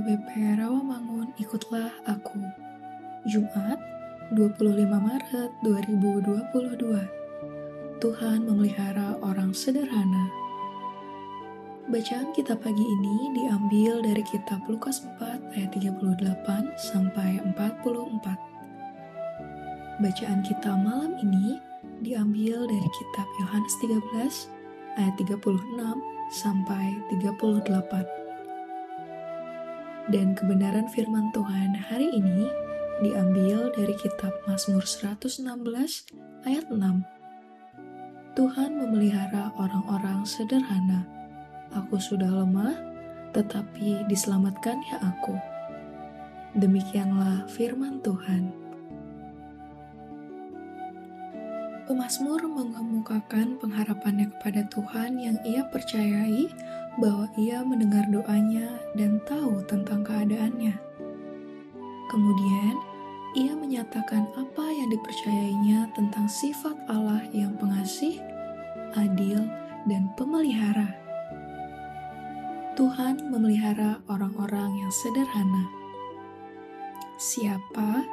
BP Rawamangun Ikutlah Aku. Jumat 25 Maret 2022 Tuhan memelihara orang sederhana. Bacaan kita pagi ini diambil dari kitab Lukas 4 ayat 38 sampai 44 Bacaan kita malam ini diambil dari kitab Yohanes 13 ayat 36 sampai 38 dan kebenaran firman Tuhan hari ini diambil dari kitab Mazmur 116 ayat 6. Tuhan memelihara orang-orang sederhana. Aku sudah lemah, tetapi diselamatkan ya aku. Demikianlah firman Tuhan. Pemasmur mengemukakan pengharapannya kepada Tuhan yang ia percayai bahwa ia mendengar doanya dan tahu tentang keadaannya. Kemudian, ia menyatakan apa yang dipercayainya tentang sifat Allah yang pengasih, adil, dan pemelihara. Tuhan memelihara orang-orang yang sederhana. Siapa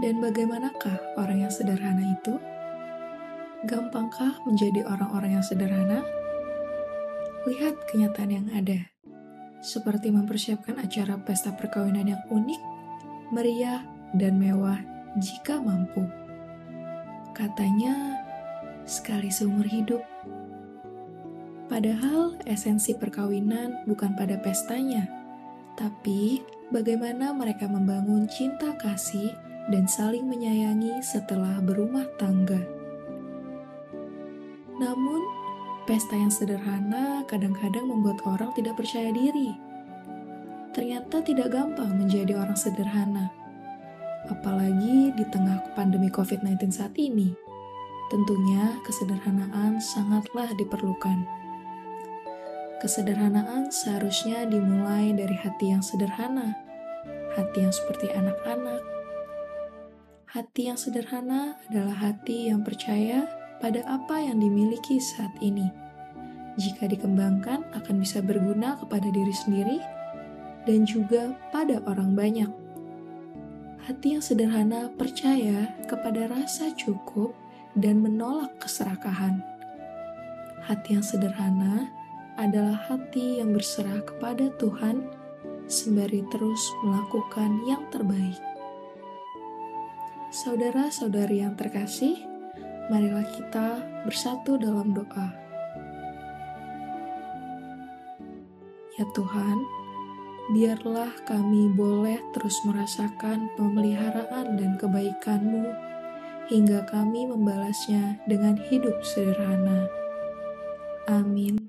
dan bagaimanakah orang yang sederhana itu? Gampangkah menjadi orang-orang yang sederhana? Lihat kenyataan yang ada, seperti mempersiapkan acara pesta perkawinan yang unik, meriah, dan mewah jika mampu. Katanya, sekali seumur hidup. Padahal esensi perkawinan bukan pada pestanya, tapi bagaimana mereka membangun cinta kasih dan saling menyayangi setelah berumah tangga. Namun, pesta yang sederhana kadang-kadang membuat orang tidak percaya diri. Ternyata tidak gampang menjadi orang sederhana. Apalagi di tengah pandemi COVID-19 saat ini. Tentunya kesederhanaan sangatlah diperlukan. Kesederhanaan seharusnya dimulai dari hati yang sederhana, hati yang seperti anak-anak. Hati yang sederhana adalah hati yang percaya pada apa yang dimiliki saat ini. Jika dikembangkan, akan bisa berguna kepada diri sendiri dan juga pada orang banyak. Hati yang sederhana percaya kepada rasa cukup dan menolak keserakahan. Hati yang sederhana adalah hati yang berserah kepada Tuhan sembari terus melakukan yang terbaik. Saudara-saudari yang terkasih, marilah kita bersatu dalam doa. Ya Tuhan, biarlah kami boleh terus merasakan pemeliharaan dan kebaikan-Mu hingga kami membalasnya dengan hidup sederhana. Amin.